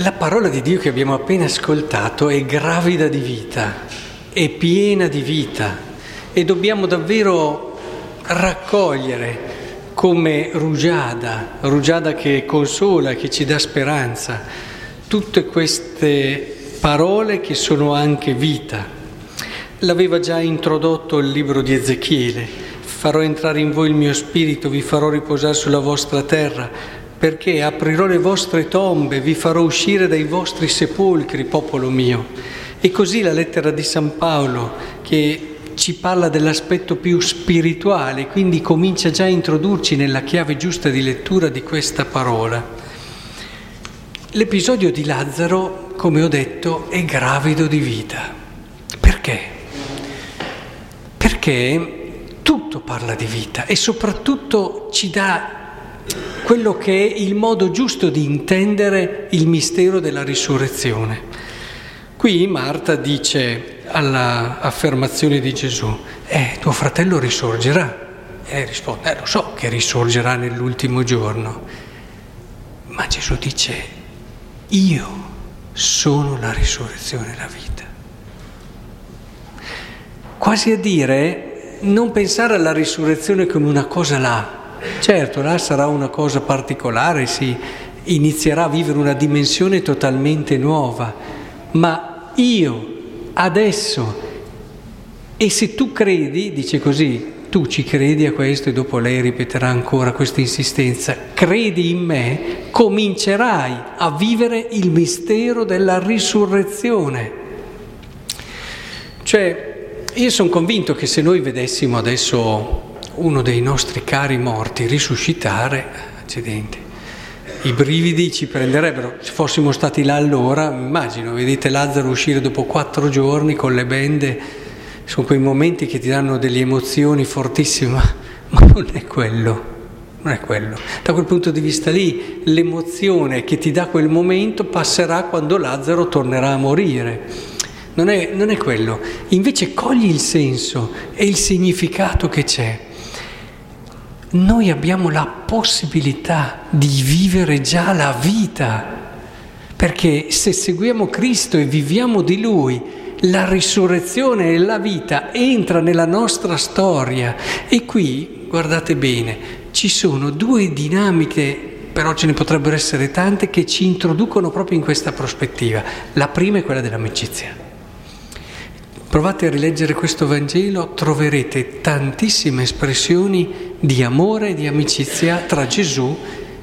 La parola di Dio che abbiamo appena ascoltato è gravida di vita, è piena di vita e dobbiamo davvero raccogliere come rugiada, rugiada che consola, che ci dà speranza, tutte queste parole che sono anche vita. L'aveva già introdotto il libro di Ezechiele, farò entrare in voi il mio spirito, vi farò riposare sulla vostra terra perché aprirò le vostre tombe, vi farò uscire dai vostri sepolcri, popolo mio. E così la lettera di San Paolo, che ci parla dell'aspetto più spirituale, quindi comincia già a introdurci nella chiave giusta di lettura di questa parola. L'episodio di Lazzaro, come ho detto, è gravido di vita. Perché? Perché tutto parla di vita e soprattutto ci dà quello che è il modo giusto di intendere il mistero della risurrezione. Qui Marta dice all'affermazione di Gesù, eh, tuo fratello risorgerà. E risponde, eh, lo so che risorgerà nell'ultimo giorno. Ma Gesù dice, io sono la risurrezione e la vita. Quasi a dire, non pensare alla risurrezione come una cosa là, Certo, là sarà una cosa particolare, si inizierà a vivere una dimensione totalmente nuova, ma io adesso, e se tu credi, dice così, tu ci credi a questo e dopo lei ripeterà ancora questa insistenza, credi in me, comincerai a vivere il mistero della risurrezione. Cioè, io sono convinto che se noi vedessimo adesso uno dei nostri cari morti risuscitare, accidenti, i brividi ci prenderebbero, se fossimo stati là allora, immagino, vedete Lazzaro uscire dopo quattro giorni con le bende, sono quei momenti che ti danno delle emozioni fortissime, ma non è quello. Non è quello. Da quel punto di vista lì, l'emozione che ti dà quel momento passerà quando Lazzaro tornerà a morire. Non è, non è quello. Invece cogli il senso e il significato che c'è noi abbiamo la possibilità di vivere già la vita, perché se seguiamo Cristo e viviamo di Lui, la risurrezione e la vita entra nella nostra storia e qui, guardate bene, ci sono due dinamiche, però ce ne potrebbero essere tante, che ci introducono proprio in questa prospettiva. La prima è quella dell'amicizia. Provate a rileggere questo Vangelo, troverete tantissime espressioni di amore e di amicizia tra Gesù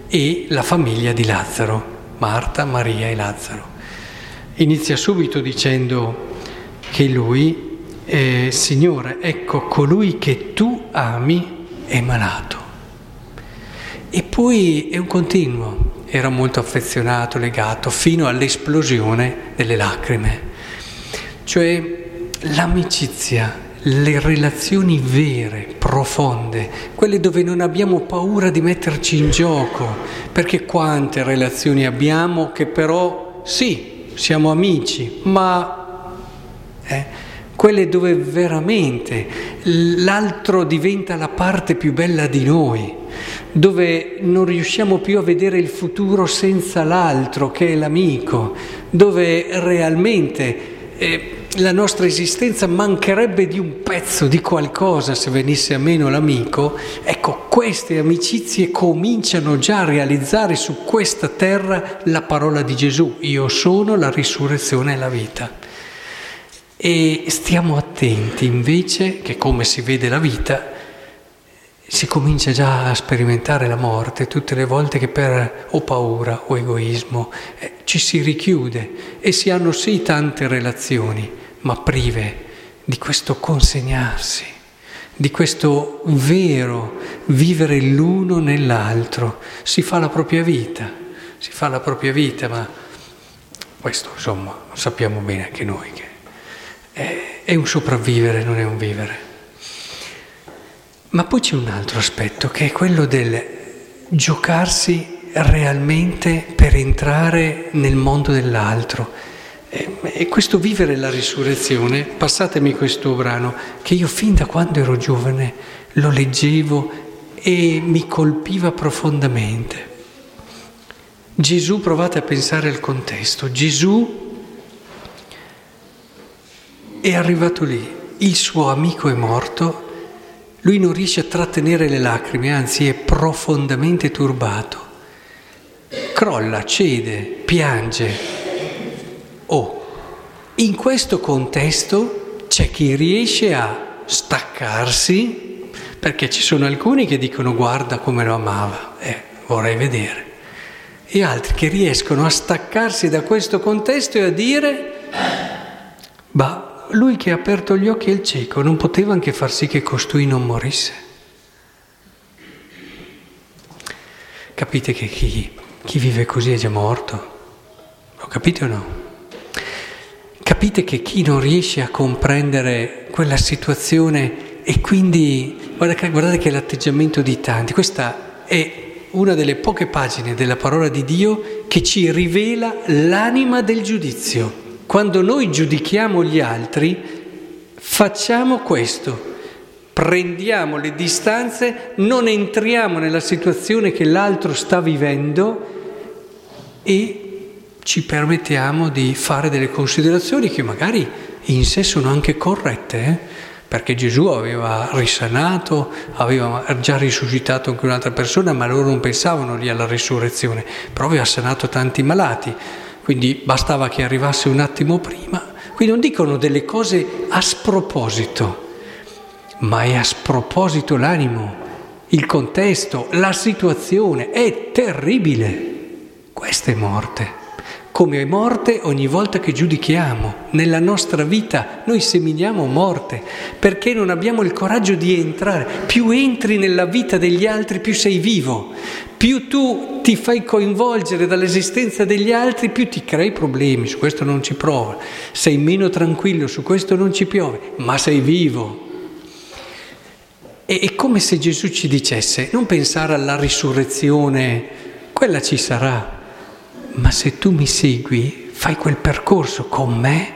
e la famiglia di Lazzaro, Marta, Maria e Lazzaro. Inizia subito dicendo che lui, eh, Signore, ecco colui che tu ami è malato. E poi è un continuo, era molto affezionato, legato, fino all'esplosione delle lacrime. Cioè l'amicizia, le relazioni vere, profonde, quelle dove non abbiamo paura di metterci in gioco, perché quante relazioni abbiamo che però sì, siamo amici, ma eh, quelle dove veramente l'altro diventa la parte più bella di noi, dove non riusciamo più a vedere il futuro senza l'altro che è l'amico, dove realmente... Eh, la nostra esistenza mancherebbe di un pezzo, di qualcosa se venisse a meno l'amico, ecco, queste amicizie cominciano già a realizzare su questa terra la parola di Gesù, io sono la risurrezione e la vita. E stiamo attenti invece che come si vede la vita, si comincia già a sperimentare la morte tutte le volte che per o paura o egoismo eh, ci si richiude e si hanno sì tante relazioni ma prive di questo consegnarsi, di questo vero vivere l'uno nell'altro. Si fa la propria vita, si fa la propria vita, ma questo insomma sappiamo bene anche noi che è, è un sopravvivere, non è un vivere. Ma poi c'è un altro aspetto che è quello del giocarsi realmente per entrare nel mondo dell'altro e questo vivere la risurrezione, passatemi questo brano, che io fin da quando ero giovane lo leggevo e mi colpiva profondamente. Gesù, provate a pensare al contesto, Gesù è arrivato lì, il suo amico è morto, lui non riesce a trattenere le lacrime, anzi è profondamente turbato, crolla, cede, piange. Oh, in questo contesto c'è chi riesce a staccarsi, perché ci sono alcuni che dicono guarda come lo amava, eh, vorrei vedere e altri che riescono a staccarsi da questo contesto e a dire, ma lui che ha aperto gli occhi al cieco non poteva anche far sì che costui non morisse. Capite che chi, chi vive così è già morto? Lo capite o no? Capite che chi non riesce a comprendere quella situazione e quindi guardate, guardate che è l'atteggiamento di tanti, questa è una delle poche pagine della parola di Dio che ci rivela l'anima del giudizio. Quando noi giudichiamo gli altri, facciamo questo. Prendiamo le distanze, non entriamo nella situazione che l'altro sta vivendo e ci permettiamo di fare delle considerazioni che magari in sé sono anche corrette. Eh? perché Gesù aveva risanato, aveva già risuscitato anche un'altra persona, ma loro non pensavano lì alla risurrezione, però aveva sanato tanti malati, quindi bastava che arrivasse un attimo prima. Qui non dicono delle cose a sproposito, ma è a sproposito l'animo, il contesto, la situazione, è terribile. Questa è morte come è morte ogni volta che giudichiamo. Nella nostra vita noi seminiamo morte perché non abbiamo il coraggio di entrare. Più entri nella vita degli altri, più sei vivo. Più tu ti fai coinvolgere dall'esistenza degli altri, più ti crei problemi. Su questo non ci prova. Sei meno tranquillo, su questo non ci piove, ma sei vivo. E è come se Gesù ci dicesse, non pensare alla risurrezione, quella ci sarà ma se tu mi segui, fai quel percorso con me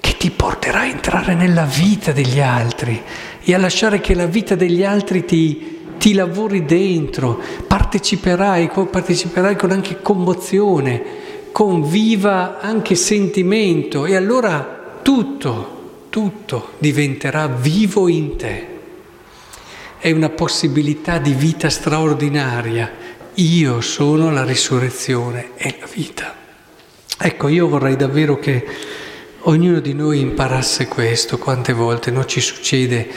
che ti porterà a entrare nella vita degli altri e a lasciare che la vita degli altri ti, ti lavori dentro, parteciperai, parteciperai con anche commozione, con viva anche sentimento e allora tutto, tutto diventerà vivo in te. È una possibilità di vita straordinaria io sono la risurrezione e la vita. Ecco, io vorrei davvero che ognuno di noi imparasse questo, quante volte non ci succede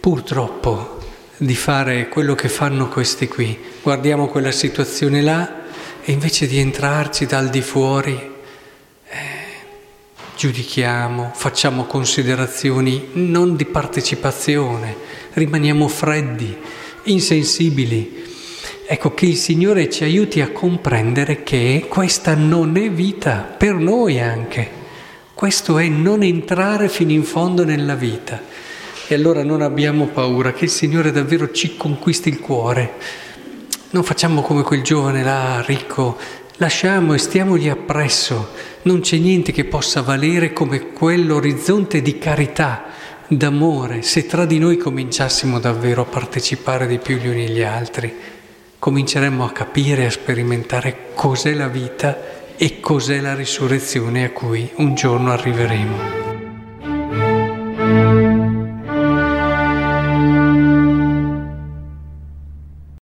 purtroppo di fare quello che fanno questi qui. Guardiamo quella situazione là e invece di entrarci dal di fuori eh, giudichiamo, facciamo considerazioni non di partecipazione, rimaniamo freddi, insensibili Ecco che il Signore ci aiuti a comprendere che questa non è vita, per noi anche. Questo è non entrare fino in fondo nella vita. E allora non abbiamo paura, che il Signore davvero ci conquisti il cuore. Non facciamo come quel giovane là ricco, lasciamo e stiamogli appresso. Non c'è niente che possa valere come quell'orizzonte di carità, d'amore, se tra di noi cominciassimo davvero a partecipare di più gli uni agli altri cominceremmo a capire e a sperimentare cos'è la vita e cos'è la risurrezione a cui un giorno arriveremo.